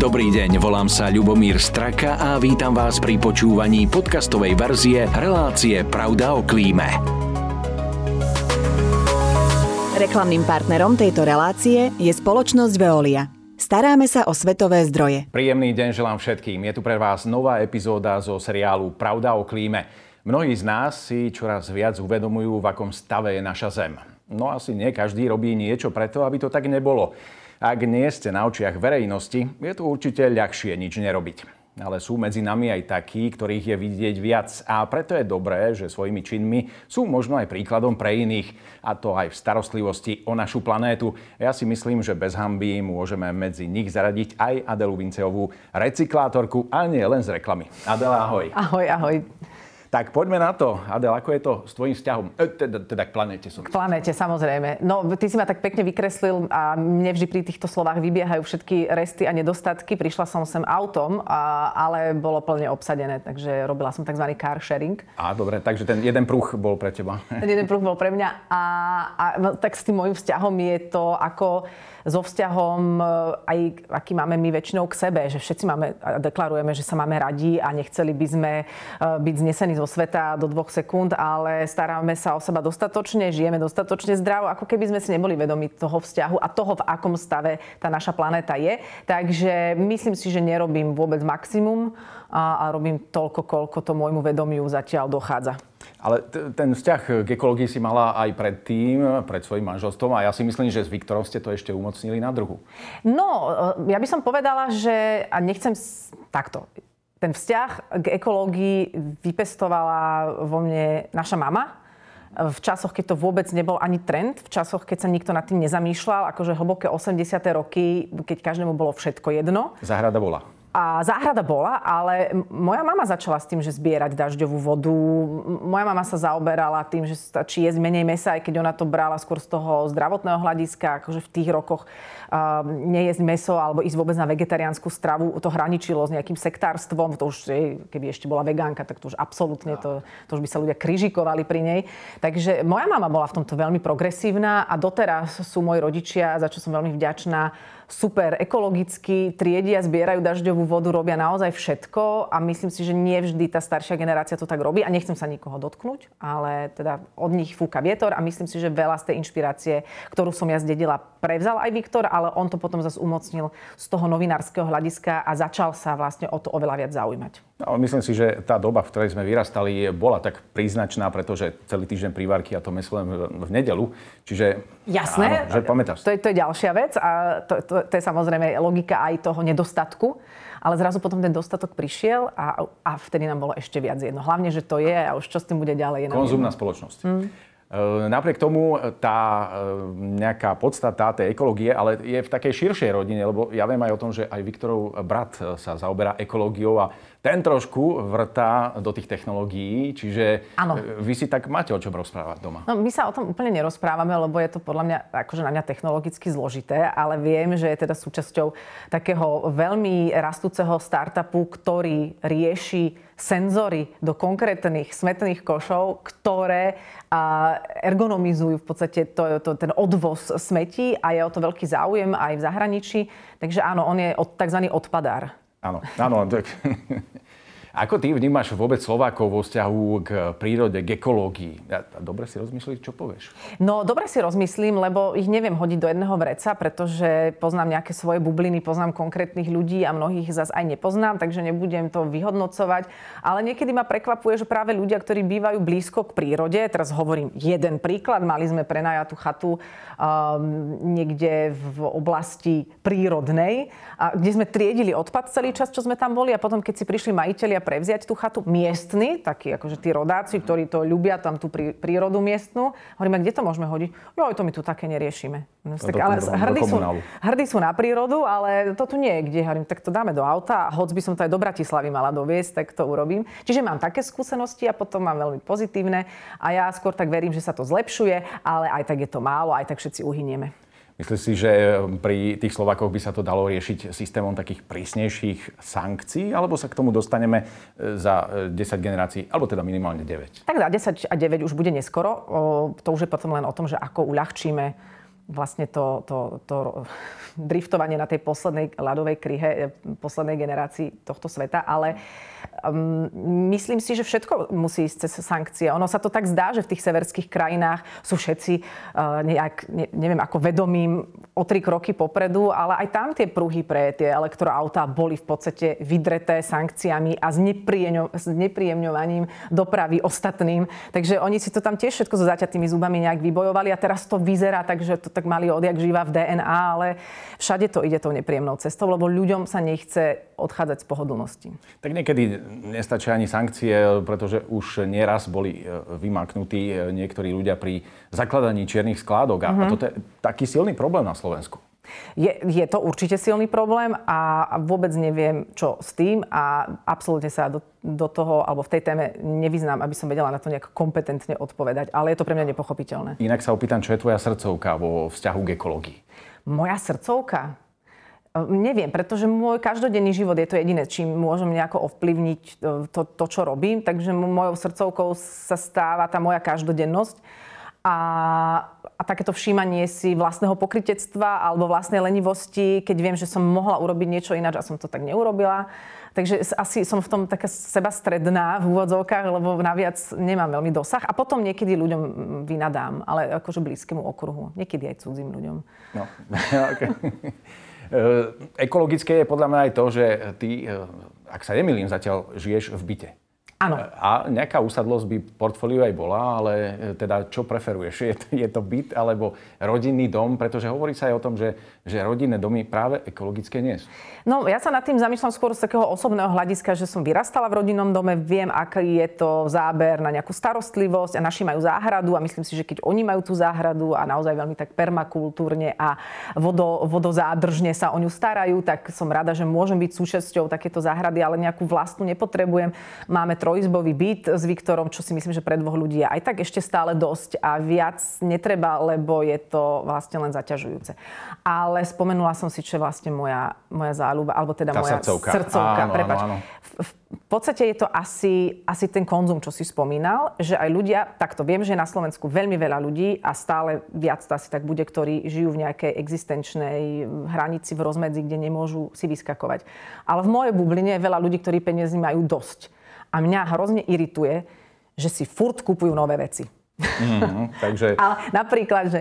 Dobrý deň, volám sa Ľubomír Straka a vítam vás pri počúvaní podcastovej verzie relácie Pravda o klíme. Reklamným partnerom tejto relácie je spoločnosť Veolia. Staráme sa o svetové zdroje. Príjemný deň želám všetkým. Je tu pre vás nová epizóda zo seriálu Pravda o klíme. Mnohí z nás si čoraz viac uvedomujú, v akom stave je naša Zem. No asi nie každý robí niečo preto, aby to tak nebolo. Ak nie ste na očiach verejnosti, je to určite ľahšie nič nerobiť. Ale sú medzi nami aj takí, ktorých je vidieť viac a preto je dobré, že svojimi činmi sú možno aj príkladom pre iných. A to aj v starostlivosti o našu planétu. Ja si myslím, že bez hamby môžeme medzi nich zaradiť aj Adelu Vinceovú, recyklátorku a nie len z reklamy. Adela, ahoj. Ahoj, ahoj. Tak poďme na to. Adel, ako je to s tvojím vzťahom? E, teda, teda k planéte som. K planéte, samozrejme. No, ty si ma tak pekne vykreslil a mne vždy pri týchto slovách vybiehajú všetky resty a nedostatky. Prišla som sem autom, a, ale bolo plne obsadené, takže robila som tzv. car sharing. A dobre, takže ten jeden pruh bol pre teba. Ten jeden pruh bol pre mňa. A, a no, tak s tým môjim vzťahom je to, ako so vzťahom e, aj aký máme my väčšinou k sebe, že všetci máme, deklarujeme, že sa máme radi a nechceli by sme e, byť znesení zo sveta do dvoch sekúnd, ale staráme sa o seba dostatočne, žijeme dostatočne zdravo, ako keby sme si neboli vedomi toho vzťahu a toho, v akom stave tá naša planéta je. Takže myslím si, že nerobím vôbec maximum a, a robím toľko, koľko to môjmu vedomiu zatiaľ dochádza. Ale t- ten vzťah k ekológii si mala aj predtým, pred svojim manželstvom a ja si myslím, že s Viktorom ste to ešte umocnili na druhu. No, e, ja by som povedala, že, a nechcem takto, ten vzťah k ekológii vypestovala vo mne naša mama, v časoch, keď to vôbec nebol ani trend, v časoch, keď sa nikto nad tým nezamýšľal, akože hlboké 80. roky, keď každému bolo všetko jedno. Záhrada bola. A záhrada bola, ale moja mama začala s tým, že zbierať dažďovú vodu. Moja mama sa zaoberala tým, že stačí jesť menej mesa, aj keď ona to brala skôr z toho zdravotného hľadiska, akože v tých rokoch uh, nejesť meso alebo ísť vôbec na vegetariánsku stravu, to hraničilo s nejakým sektárstvom. To už, keby ešte bola vegánka, tak to už absolútne, to, to už by sa ľudia kryžikovali pri nej. Takže moja mama bola v tomto veľmi progresívna a doteraz sú moji rodičia, za čo som veľmi vďačná, super ekologicky, triedia, zbierajú dažďovú vodu, robia naozaj všetko a myslím si, že nie vždy tá staršia generácia to tak robí a nechcem sa nikoho dotknúť, ale teda od nich fúka vietor a myslím si, že veľa z tej inšpirácie, ktorú som ja zdedila, prevzal aj Viktor, ale on to potom zase umocnil z toho novinárskeho hľadiska a začal sa vlastne o to oveľa viac zaujímať. No, myslím si, že tá doba, v ktorej sme vyrastali, bola tak príznačná, pretože celý týždeň privárky a to myslím v nedelu. Čiže Jasné, áno, že pamätáš. To je, to je ďalšia vec a to, to, to je samozrejme logika aj toho nedostatku. Ale zrazu potom ten dostatok prišiel a, a vtedy nám bolo ešte viac jedno. Hlavne, že to je a už čo s tým bude ďalej. Je Konzumná spoločnosť. Mm. Napriek tomu tá nejaká podstata tej ekológie, ale je v takej širšej rodine, lebo ja viem aj o tom, že aj Viktorov brat sa zaoberá ekológiou a ten trošku vrtá do tých technológií, čiže ano. E, vy si tak máte o čom rozprávať doma. No, my sa o tom úplne nerozprávame, lebo je to podľa mňa akože na mňa technologicky zložité, ale viem, že je teda súčasťou takého veľmi rastúceho startupu, ktorý rieši senzory do konkrétnych smetných košov, ktoré ergonomizujú v podstate to, to, ten odvoz smetí a je o to veľký záujem aj v zahraničí. Takže áno, on je od, tzv. odpadár. Áno, áno. Ako ty vnímaš vôbec Slovákov vo vzťahu k prírode, k ekológii? Dobre si rozmyslíš, čo povieš? No, dobre si rozmyslím, lebo ich neviem hodiť do jedného vreca, pretože poznám nejaké svoje bubliny, poznám konkrétnych ľudí a mnohých zase aj nepoznám, takže nebudem to vyhodnocovať. Ale niekedy ma prekvapuje, že práve ľudia, ktorí bývajú blízko k prírode, teraz hovorím jeden príklad, mali sme prenajatú chatu um, niekde v oblasti prírodnej, a kde sme triedili odpad celý čas, čo sme tam boli a potom, keď si prišli majiteľi vedia prevziať tú chatu miestni, takí akože tí rodáci, ktorí to ľubia, tam tú prí, prírodu miestnu. Hovoríme, kde to môžeme hodiť? Jo, to my tu také neriešime. No, tak, ale hrdí sú, hrdí sú na prírodu, ale to tu nie je kde. Hovorím, tak to dáme do auta a hoď by som to aj do Bratislavy mala doviesť, tak to urobím. Čiže mám také skúsenosti a potom mám veľmi pozitívne a ja skôr tak verím, že sa to zlepšuje, ale aj tak je to málo, aj tak všetci uhynieme. Myslíš si, že pri tých Slovakoch by sa to dalo riešiť systémom takých prísnejších sankcií, alebo sa k tomu dostaneme e, za 10 e, generácií, alebo teda minimálne 9? Tak za 10 a 9 už bude neskoro. To už je potom len o tom, že ako uľahčíme vlastne to, to, to driftovanie na tej poslednej ľadovej kryhe, e, poslednej generácii tohto sveta, ale um, myslím si, že všetko musí ísť cez sankcie. Ono sa to tak zdá, že v tých severských krajinách sú všetci uh, nejak, ne, neviem, ako vedomím o tri kroky popredu, ale aj tam tie pruhy pre tie elektroautá boli v podstate vydreté sankciami a znepríjemňovaním dopravy ostatným. Takže oni si to tam tiež všetko so zaťatými zubami nejak vybojovali a teraz to vyzerá tak, že to tak mali odjak živa v DNA, ale všade to ide tou nepríjemnou cestou, lebo ľuďom sa nechce odchádzať z pohodlnosti. Tak niekedy nestačia ani sankcie, pretože už nieraz boli e, vymaknutí e, niektorí ľudia pri zakladaní čiernych skládok. A, mm-hmm. a toto je taký silný problém na Slovensku. Je, je to určite silný problém a vôbec neviem, čo s tým a absolútne sa do, do toho alebo v tej téme nevyznám, aby som vedela na to nejak kompetentne odpovedať. Ale je to pre mňa nepochopiteľné. Inak sa opýtam, čo je tvoja srdcovka vo vzťahu k ekológii? Moja srdcovka? Ehm, neviem, pretože môj každodenný život je to jediné, čím môžem nejako ovplyvniť e, to, to čo robím. Takže mojou srdcovkou sa stáva tá moja každodennosť. A, a takéto všímanie si vlastného pokritectva alebo vlastnej lenivosti, keď viem, že som mohla urobiť niečo ináč a som to tak neurobila. Takže asi som v tom taká seba stredná v úvodzovkách, lebo naviac nemám veľmi dosah. A potom niekedy ľuďom vynadám, ale akože blízkemu okruhu. Niekedy aj cudzím ľuďom. No, okay. Ekologické je podľa mňa aj to, že ty, ak sa nemýlim, zatiaľ žiješ v byte. Áno. A nejaká usadlosť by portfóliu aj bola, ale e, teda čo preferuješ? Je to, je to byt alebo rodinný dom? Pretože hovorí sa aj o tom, že, že rodinné domy práve ekologické nie sú. No ja sa nad tým zamýšľam skôr z takého osobného hľadiska, že som vyrastala v rodinnom dome, viem, aký je to záber na nejakú starostlivosť a naši majú záhradu a myslím si, že keď oni majú tú záhradu a naozaj veľmi tak permakultúrne a vodo, vodozádržne sa o ňu starajú, tak som rada, že môžem byť súčasťou takéto záhrady, ale nejakú vlastnú nepotrebujem. Máme tro trojizbový byt s Viktorom, čo si myslím, že pre dvoch ľudí je aj tak ešte stále dosť a viac netreba, lebo je to vlastne len zaťažujúce. Ale spomenula som si, čo je vlastne moja, moja záľuba, alebo teda Tá moja srdcovka. srdcovka áno, prepač. Áno, áno. V, v podstate je to asi, asi ten konzum, čo si spomínal, že aj ľudia, takto viem, že je na Slovensku veľmi veľa ľudí a stále viac to asi tak bude, ktorí žijú v nejakej existenčnej hranici v rozmedzi, kde nemôžu si vyskakovať. Ale v mojej bubline je veľa ľudí, ktorí peniazy majú dosť a mňa hrozne irituje, že si furt kupujú nové veci. Mm, takže... Ale napríklad, že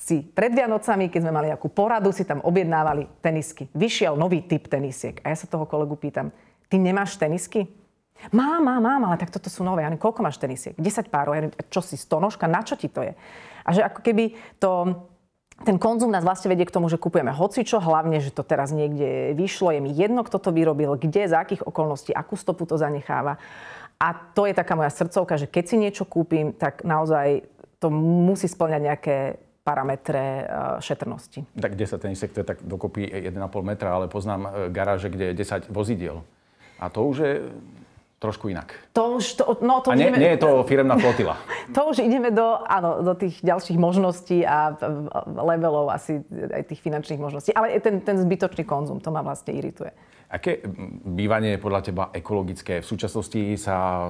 si pred Vianocami, keď sme mali nejakú poradu, si tam objednávali tenisky. Vyšiel nový typ tenisiek. A ja sa toho kolegu pýtam, ty nemáš tenisky? Mám, mám, mám, ale tak toto sú nové. Ja neviem, koľko máš tenisiek? 10 párov. Ja neviem, čo si, stonožka? Na čo ti to je? A že ako keby to ten konzum nás vlastne vedie k tomu, že kupujeme hocičo, hlavne, že to teraz niekde vyšlo, je mi jedno, kto to vyrobil, kde, za akých okolností, akú stopu to zanecháva. A to je taká moja srdcovka, že keď si niečo kúpim, tak naozaj to musí splňať nejaké parametre uh, šetrnosti. Tak 10 tenisek, to tak dokopy 1,5 metra, ale poznám e, garáže, kde je 10 vozidiel. A to už je trošku inak. To už, to, no to a nie, ideme, nie je to firemná flotila. To už ideme do, áno, do tých ďalších možností a levelov asi aj tých finančných možností. Ale ten, ten zbytočný konzum, to ma vlastne irituje. Aké bývanie je podľa teba ekologické? V súčasnosti sa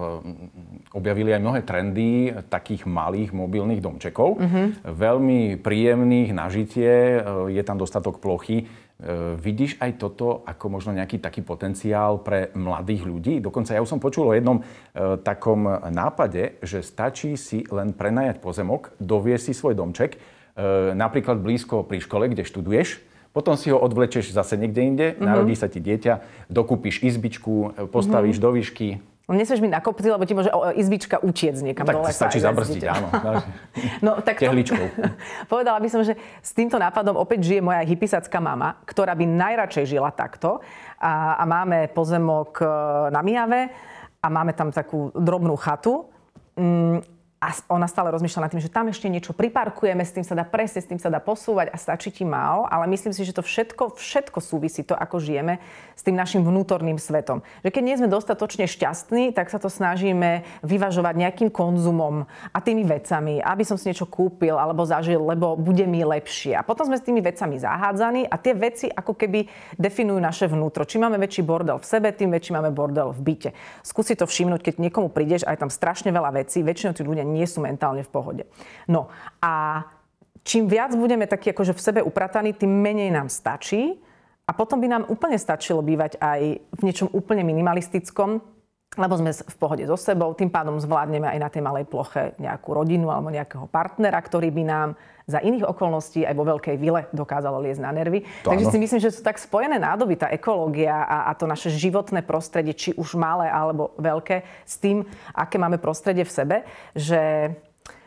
objavili aj mnohé trendy takých malých mobilných domčekov. Mm-hmm. Veľmi príjemných na žitie, je tam dostatok plochy. E, vidíš aj toto ako možno nejaký taký potenciál pre mladých ľudí? Dokonca ja už som počul o jednom e, takom nápade, že stačí si len prenajať pozemok, dovie si svoj domček, e, napríklad blízko pri škole, kde študuješ, potom si ho odvlečeš zase niekde inde, mm-hmm. narodí sa ti dieťa, dokúpiš izbičku, postavíš mm-hmm. do výšky, No nesmieš byť na kopci, lebo ti môže izbička utiec niekam no, tak dole. stačí zabrzdiť, áno. no, tak to, povedala by som, že s týmto nápadom opäť žije moja hypisacká mama, ktorá by najradšej žila takto. A, a máme pozemok e, na Mijave a máme tam takú drobnú chatu. Mm, a ona stále rozmýšľa nad tým, že tam ešte niečo priparkujeme, s tým sa dá presne, s tým sa dá posúvať a stačí ti málo, ale myslím si, že to všetko, všetko súvisí to, ako žijeme s tým našim vnútorným svetom. Že keď nie sme dostatočne šťastní, tak sa to snažíme vyvažovať nejakým konzumom a tými vecami, aby som si niečo kúpil alebo zažil, lebo bude mi lepšie. A potom sme s tými vecami zahádzaní a tie veci ako keby definujú naše vnútro. Či máme väčší bordel v sebe, tým väčší máme bordel v byte. Skúsi to všimnúť, keď niekomu prídeš a je tam strašne veľa vecí, väčšinou tí ľudia nie sú mentálne v pohode. No a čím viac budeme takí akože v sebe uprataní, tým menej nám stačí. A potom by nám úplne stačilo bývať aj v niečom úplne minimalistickom, lebo sme v pohode so sebou, tým pádom zvládneme aj na tej malej ploche nejakú rodinu alebo nejakého partnera, ktorý by nám za iných okolností aj vo veľkej vile dokázalo liesť na nervy. To Takže áno. si myslím, že sú tak spojené nádoby, tá ekológia a, a to naše životné prostredie, či už malé alebo veľké, s tým, aké máme prostredie v sebe, že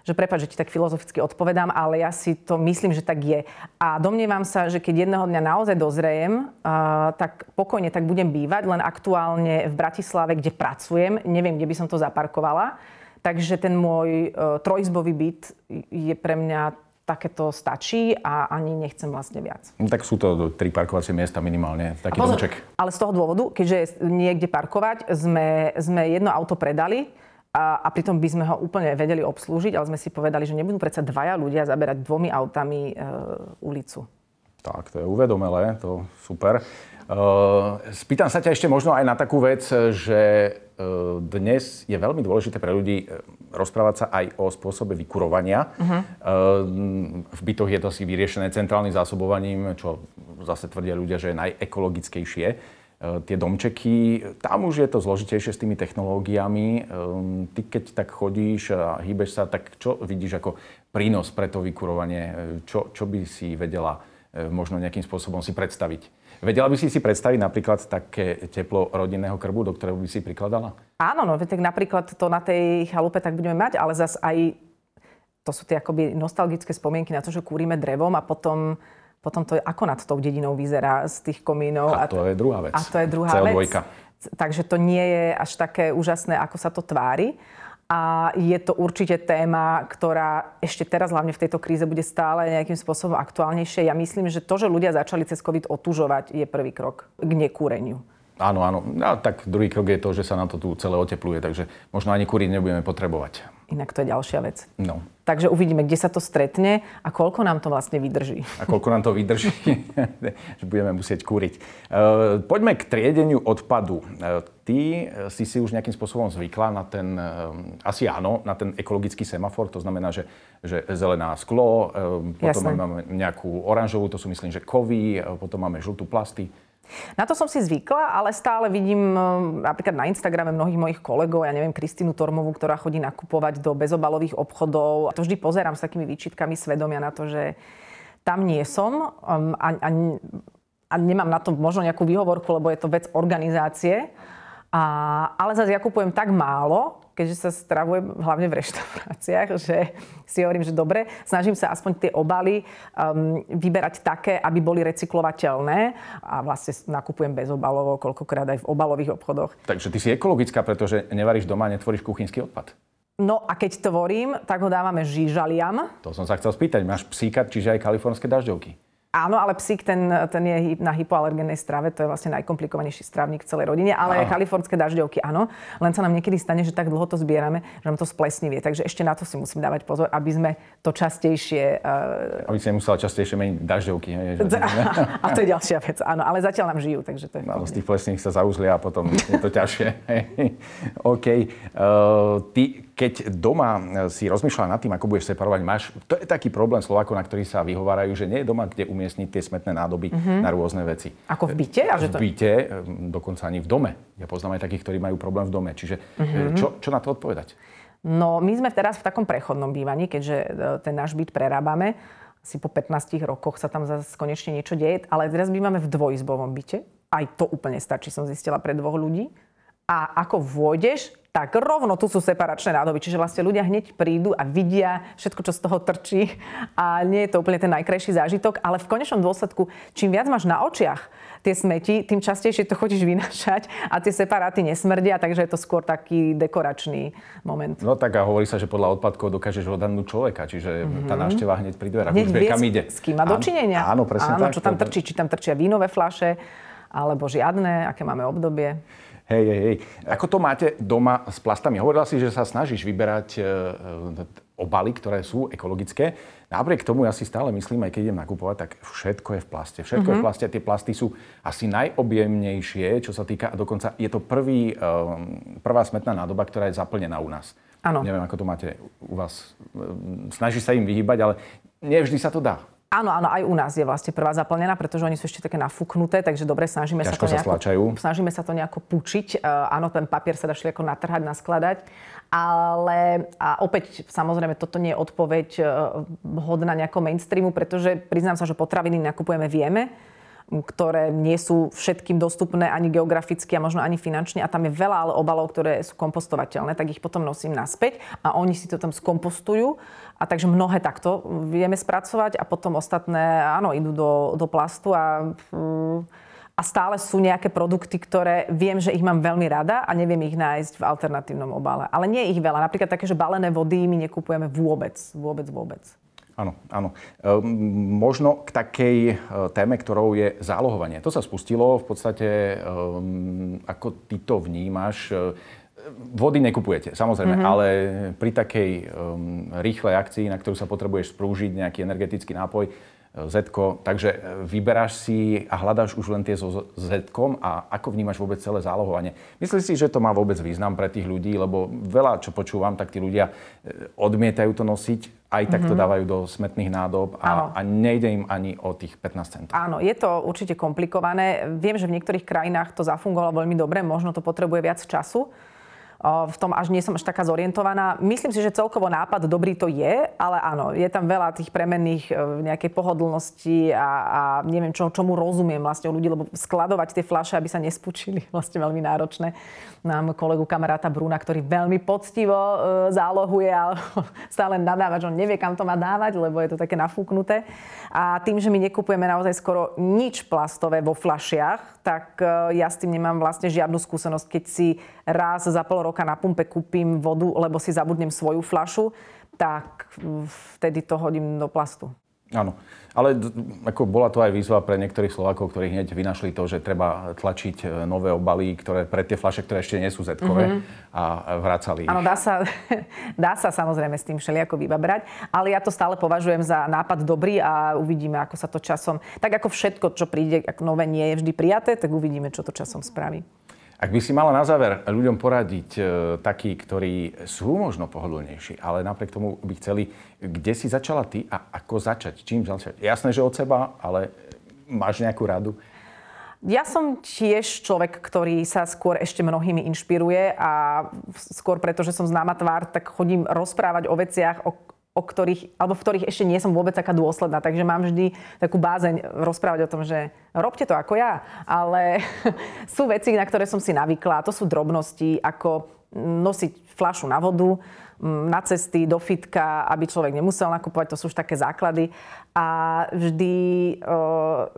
že prepáč, že ti tak filozoficky odpovedám, ale ja si to myslím, že tak je. A domnievam sa, že keď jedného dňa naozaj dozrejem, uh, tak pokojne tak budem bývať, len aktuálne v Bratislave, kde pracujem, neviem, kde by som to zaparkovala. Takže ten môj uh, trojizbový byt je pre mňa takéto stačí a ani nechcem vlastne viac. No, tak sú to tri parkovacie miesta minimálne, taký pozor, domček. Ale z toho dôvodu, keďže niekde parkovať, sme, sme jedno auto predali, a, a pritom by sme ho úplne vedeli obslúžiť, ale sme si povedali, že nebudú predsa dvaja ľudia zaberať dvomi autami e, ulicu. Tak, to je uvedomelé, to super. Uh, spýtam sa ťa ešte možno aj na takú vec, že uh, dnes je veľmi dôležité pre ľudí rozprávať sa aj o spôsobe vykurovania. Uh-huh. Uh, v bytoch je to si vyriešené centrálnym zásobovaním, čo zase tvrdia ľudia, že je najekologickejšie. Eh, tie domčeky, tam už je to zložitejšie s tými technológiami. Ehm, ty keď tak chodíš a hýbeš sa, tak čo vidíš ako prínos pre to vykurovanie? Eh, čo, čo by si vedela eh, možno nejakým spôsobom si predstaviť? Vedela by si si predstaviť napríklad také teplo rodinného krbu, do ktorého by si prikladala? Áno, no tak napríklad to na tej chalupe tak budeme mať, ale zas aj to sú tie akoby nostalgické spomienky na to, že kúrime drevom a potom potom to ako nad tou dedinou vyzerá z tých komínov. A to je druhá vec. A to je druhá CO2. vec. Takže to nie je až také úžasné, ako sa to tvári. A je to určite téma, ktorá ešte teraz, hlavne v tejto kríze, bude stále nejakým spôsobom aktuálnejšie. Ja myslím, že to, že ľudia začali cez COVID otužovať, je prvý krok k nekúreniu. Áno, áno. A tak druhý krok je to, že sa nám to tu celé otepluje, takže možno ani kúriť nebudeme potrebovať. Inak to je ďalšia vec. No. Takže uvidíme, kde sa to stretne a koľko nám to vlastne vydrží. A koľko nám to vydrží, že budeme musieť kúriť. E, poďme k triedeniu odpadu. E, ty si si už nejakým spôsobom zvykla na ten, e, asi áno, na ten ekologický semafor, to znamená, že, že zelená sklo, potom Jasné. máme nejakú oranžovú, to sú myslím, že kovy, potom máme žltú plasty. Na to som si zvykla, ale stále vidím eh, napríklad na Instagrame mnohých mojich kolegov, ja neviem, Kristínu Tormovú, ktorá chodí nakupovať do bezobalových obchodov. A to vždy pozerám s takými výčitkami svedomia na to, že tam nie som a, a, a nemám na to možno nejakú výhovorku, lebo je to vec organizácie. A, ale zase ja kupujem tak málo, keďže sa stravujem hlavne v reštauráciách, že si hovorím, že dobre, snažím sa aspoň tie obaly um, vyberať také, aby boli recyklovateľné a vlastne nakupujem bez obalov, koľkokrát aj v obalových obchodoch. Takže ty si ekologická, pretože nevaríš doma, netvoríš kuchynský odpad. No a keď tvorím, tak ho dávame žížaliam. To som sa chcel spýtať. Máš psíka, čiže aj kalifornské dažďovky? Áno, ale psík ten, ten je na hypoalergénnej strave, to je vlastne najkomplikovanejší strávnik v celej rodine, ale aj kalifornské dažďovky, áno. Len sa nám niekedy stane, že tak dlho to zbierame, že nám to splesnivie. Takže ešte na to si musím dávať pozor, aby sme to častejšie... Uh... Aby si nemusela častejšie meniť dažďovky. Hej, že... a to je ďalšia vec, áno. Ale zatiaľ nám žijú, takže to je... Áno, z tých plesných sa zauzlia a potom je to ťažšie. OK. Uh, ty, keď doma e, si rozmýšľa nad tým, ako budeš separovať, máš, to je taký problém Slovákov, na ktorý sa vyhovárajú, že nie je doma, kde umiestniť tie smetné nádoby mm-hmm. na rôzne veci. Ako v byte? A že to... V byte, e, dokonca ani v dome. Ja poznám aj takých, ktorí majú problém v dome. Čiže mm-hmm. čo, čo na to odpovedať? No, my sme teraz v takom prechodnom bývaní, keďže ten náš byt prerábame. Asi po 15 rokoch sa tam zase konečne niečo deje, ale teraz bývame v dvojizbovom byte. Aj to úplne stačí, som zistila pre dvoch ľudí. A ako vôjdeš, tak rovno tu sú separačné nádoby. Čiže vlastne ľudia hneď prídu a vidia všetko, čo z toho trčí. A nie je to úplne ten najkrajší zážitok, ale v konečnom dôsledku, čím viac máš na očiach tie smeti, tým častejšie to chodíš vynašať a tie separáty nesmrdia, takže je to skôr taký dekoračný moment. No tak a hovorí sa, že podľa odpadkov dokážeš odhadnúť človeka, čiže mm-hmm. tá návšteva hneď pri dverách hneď už vie, kam ide. S kým má dočinenia. Áno, presne áno, tak. čo tam trčí, či tam trčia vínové flaše, alebo žiadne, aké máme obdobie. Hej, hej, hej. Ako to máte doma s plastami? Hovorila si, že sa snažíš vyberať e, e, obaly, ktoré sú ekologické. Napriek tomu ja si stále myslím, aj keď idem nakupovať, tak všetko je v plaste. Všetko mm-hmm. je v mhm. plaste tie plasty sú asi najobjemnejšie, čo sa týka, a dokonca je to prvý, e, prvá smetná nádoba, ktorá je zaplnená u nás. Áno. Neviem, ako to máte u vás. Snaží sa im vyhýbať, ale nevždy sa to dá. Áno, áno, aj u nás je vlastne prvá zaplnená, pretože oni sú ešte také nafúknuté, takže dobre, snažíme sa to sa stlačajú. snažíme sa to nejako pučiť. Uh, áno, ten papier sa dá ako natrhať, naskladať. Ale a opäť, samozrejme, toto nie je odpoveď uh, hodná nejakého mainstreamu, pretože priznám sa, že potraviny nakupujeme, vieme ktoré nie sú všetkým dostupné ani geograficky a možno ani finančne a tam je veľa ale obalov, ktoré sú kompostovateľné, tak ich potom nosím naspäť a oni si to tam skompostujú a takže mnohé takto vieme spracovať a potom ostatné, áno, idú do, do plastu a a stále sú nejaké produkty, ktoré viem, že ich mám veľmi rada a neviem ich nájsť v alternatívnom obale. Ale nie ich veľa. Napríklad také, že balené vody my nekupujeme vôbec. Vôbec, vôbec. Áno, áno. E, možno k takej e, téme, ktorou je zálohovanie. To sa spustilo v podstate, e, ako ty to vnímaš, vody nekupujete, samozrejme, mm-hmm. ale pri takej um, rýchlej akcii, na ktorú sa potrebuješ sprúžiť nejaký energetický nápoj, z takže vyberáš si a hľadáš už len tie so z a ako vnímaš vôbec celé zálohovanie. Myslíš si, že to má vôbec význam pre tých ľudí, lebo veľa, čo počúvam, tak tí ľudia odmietajú to nosiť, aj tak to mhm. dávajú do smetných nádob a, a nejde im ani o tých 15 centov. Áno, je to určite komplikované. Viem, že v niektorých krajinách to zafungovalo veľmi dobre, možno to potrebuje viac času v tom až nie som až taká zorientovaná. Myslím si, že celkovo nápad dobrý to je, ale áno, je tam veľa tých premenných e, nejakej pohodlnosti a, a neviem, čo, čomu rozumiem vlastne u ľudí, lebo skladovať tie fľaše, aby sa nespučili, vlastne veľmi náročné. Mám kolegu kamaráta Bruna, ktorý veľmi poctivo e, zálohuje a stále nadáva, že on nevie, kam to má dávať, lebo je to také nafúknuté. A tým, že my nekupujeme naozaj skoro nič plastové vo fľašiach, tak e, ja s tým nemám vlastne žiadnu skúsenosť, keď si raz za pol roka na pumpe kúpim vodu, lebo si zabudnem svoju flašu, tak vtedy to hodím do plastu. Áno, ale ako bola to aj výzva pre niektorých Slovákov, ktorí hneď vynašli to, že treba tlačiť e, nové obaly, ktoré pre tie flaše, ktoré ešte nie sú zetkové mm-hmm. a vracali. Áno, dá sa, dá sa samozrejme s tým všelijako vybabrať, ale ja to stále považujem za nápad dobrý a uvidíme, ako sa to časom, tak ako všetko, čo príde, ako nové nie je vždy prijaté, tak uvidíme, čo to časom spraví. Ak by si mala na záver ľuďom poradiť e, takí, ktorí sú možno pohodlnejší, ale napriek tomu by chceli, kde si začala ty a ako začať? Čím začať? Jasné, že od seba, ale máš nejakú radu? Ja som tiež človek, ktorý sa skôr ešte mnohými inšpiruje a skôr preto, že som známa tvár, tak chodím rozprávať o veciach, o, o ktorých, alebo v ktorých ešte nie som vôbec taká dôsledná. Takže mám vždy takú bázeň rozprávať o tom, že robte to ako ja. Ale sú veci, na ktoré som si navykla. To sú drobnosti, ako nosiť fľašu na vodu, na cesty, do fitka, aby človek nemusel nakupovať, to sú už také základy. A vždy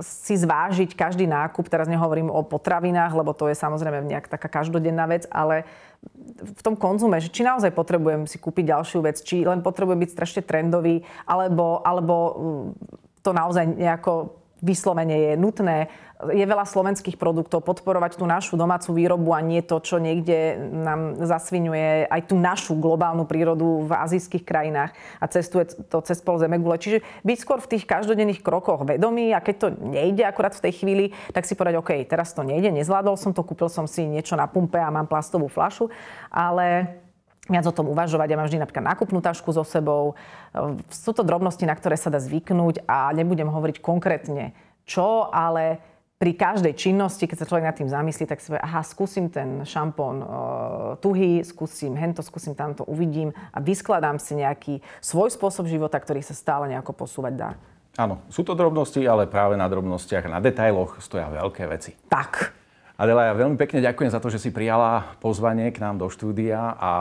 si zvážiť každý nákup, teraz nehovorím o potravinách, lebo to je samozrejme nejak taká každodenná vec, ale v tom konzume, že či naozaj potrebujem si kúpiť ďalšiu vec, či len potrebujem byť strašne trendový, alebo, alebo to naozaj nejako vyslovene je nutné. Je veľa slovenských produktov, podporovať tú našu domácu výrobu a nie to, čo niekde nám zasvinuje aj tú našu globálnu prírodu v azijských krajinách a cestuje to cez pol zemegule. Čiže byť skôr v tých každodenných krokoch vedomý a keď to nejde akurát v tej chvíli, tak si povedať, OK, teraz to nejde, nezvládol som to, kúpil som si niečo na pumpe a mám plastovú flašu, ale viac o tom uvažovať. Ja mám vždy napríklad nákupnú tašku so sebou. Sú to drobnosti, na ktoré sa dá zvyknúť a nebudem hovoriť konkrétne čo, ale pri každej činnosti, keď sa človek nad tým zamyslí, tak si povie, aha, skúsim ten šampón uh, tuhý, skúsim hento, skúsim tamto, uvidím a vyskladám si nejaký svoj spôsob života, ktorý sa stále nejako posúvať dá. Áno, sú to drobnosti, ale práve na drobnostiach, na detailoch stoja veľké veci. Tak. Adela, ja veľmi pekne ďakujem za to, že si prijala pozvanie k nám do štúdia a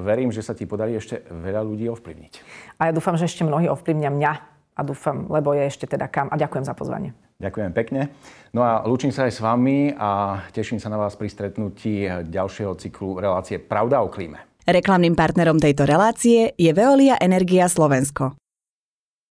verím, že sa ti podarí ešte veľa ľudí ovplyvniť. A ja dúfam, že ešte mnohí ovplyvnia mňa a dúfam, lebo je ešte teda kam. A ďakujem za pozvanie. Ďakujem pekne. No a lúčim sa aj s vami a teším sa na vás pri stretnutí ďalšieho cyklu relácie Pravda o klíme. Reklamným partnerom tejto relácie je Veolia Energia Slovensko.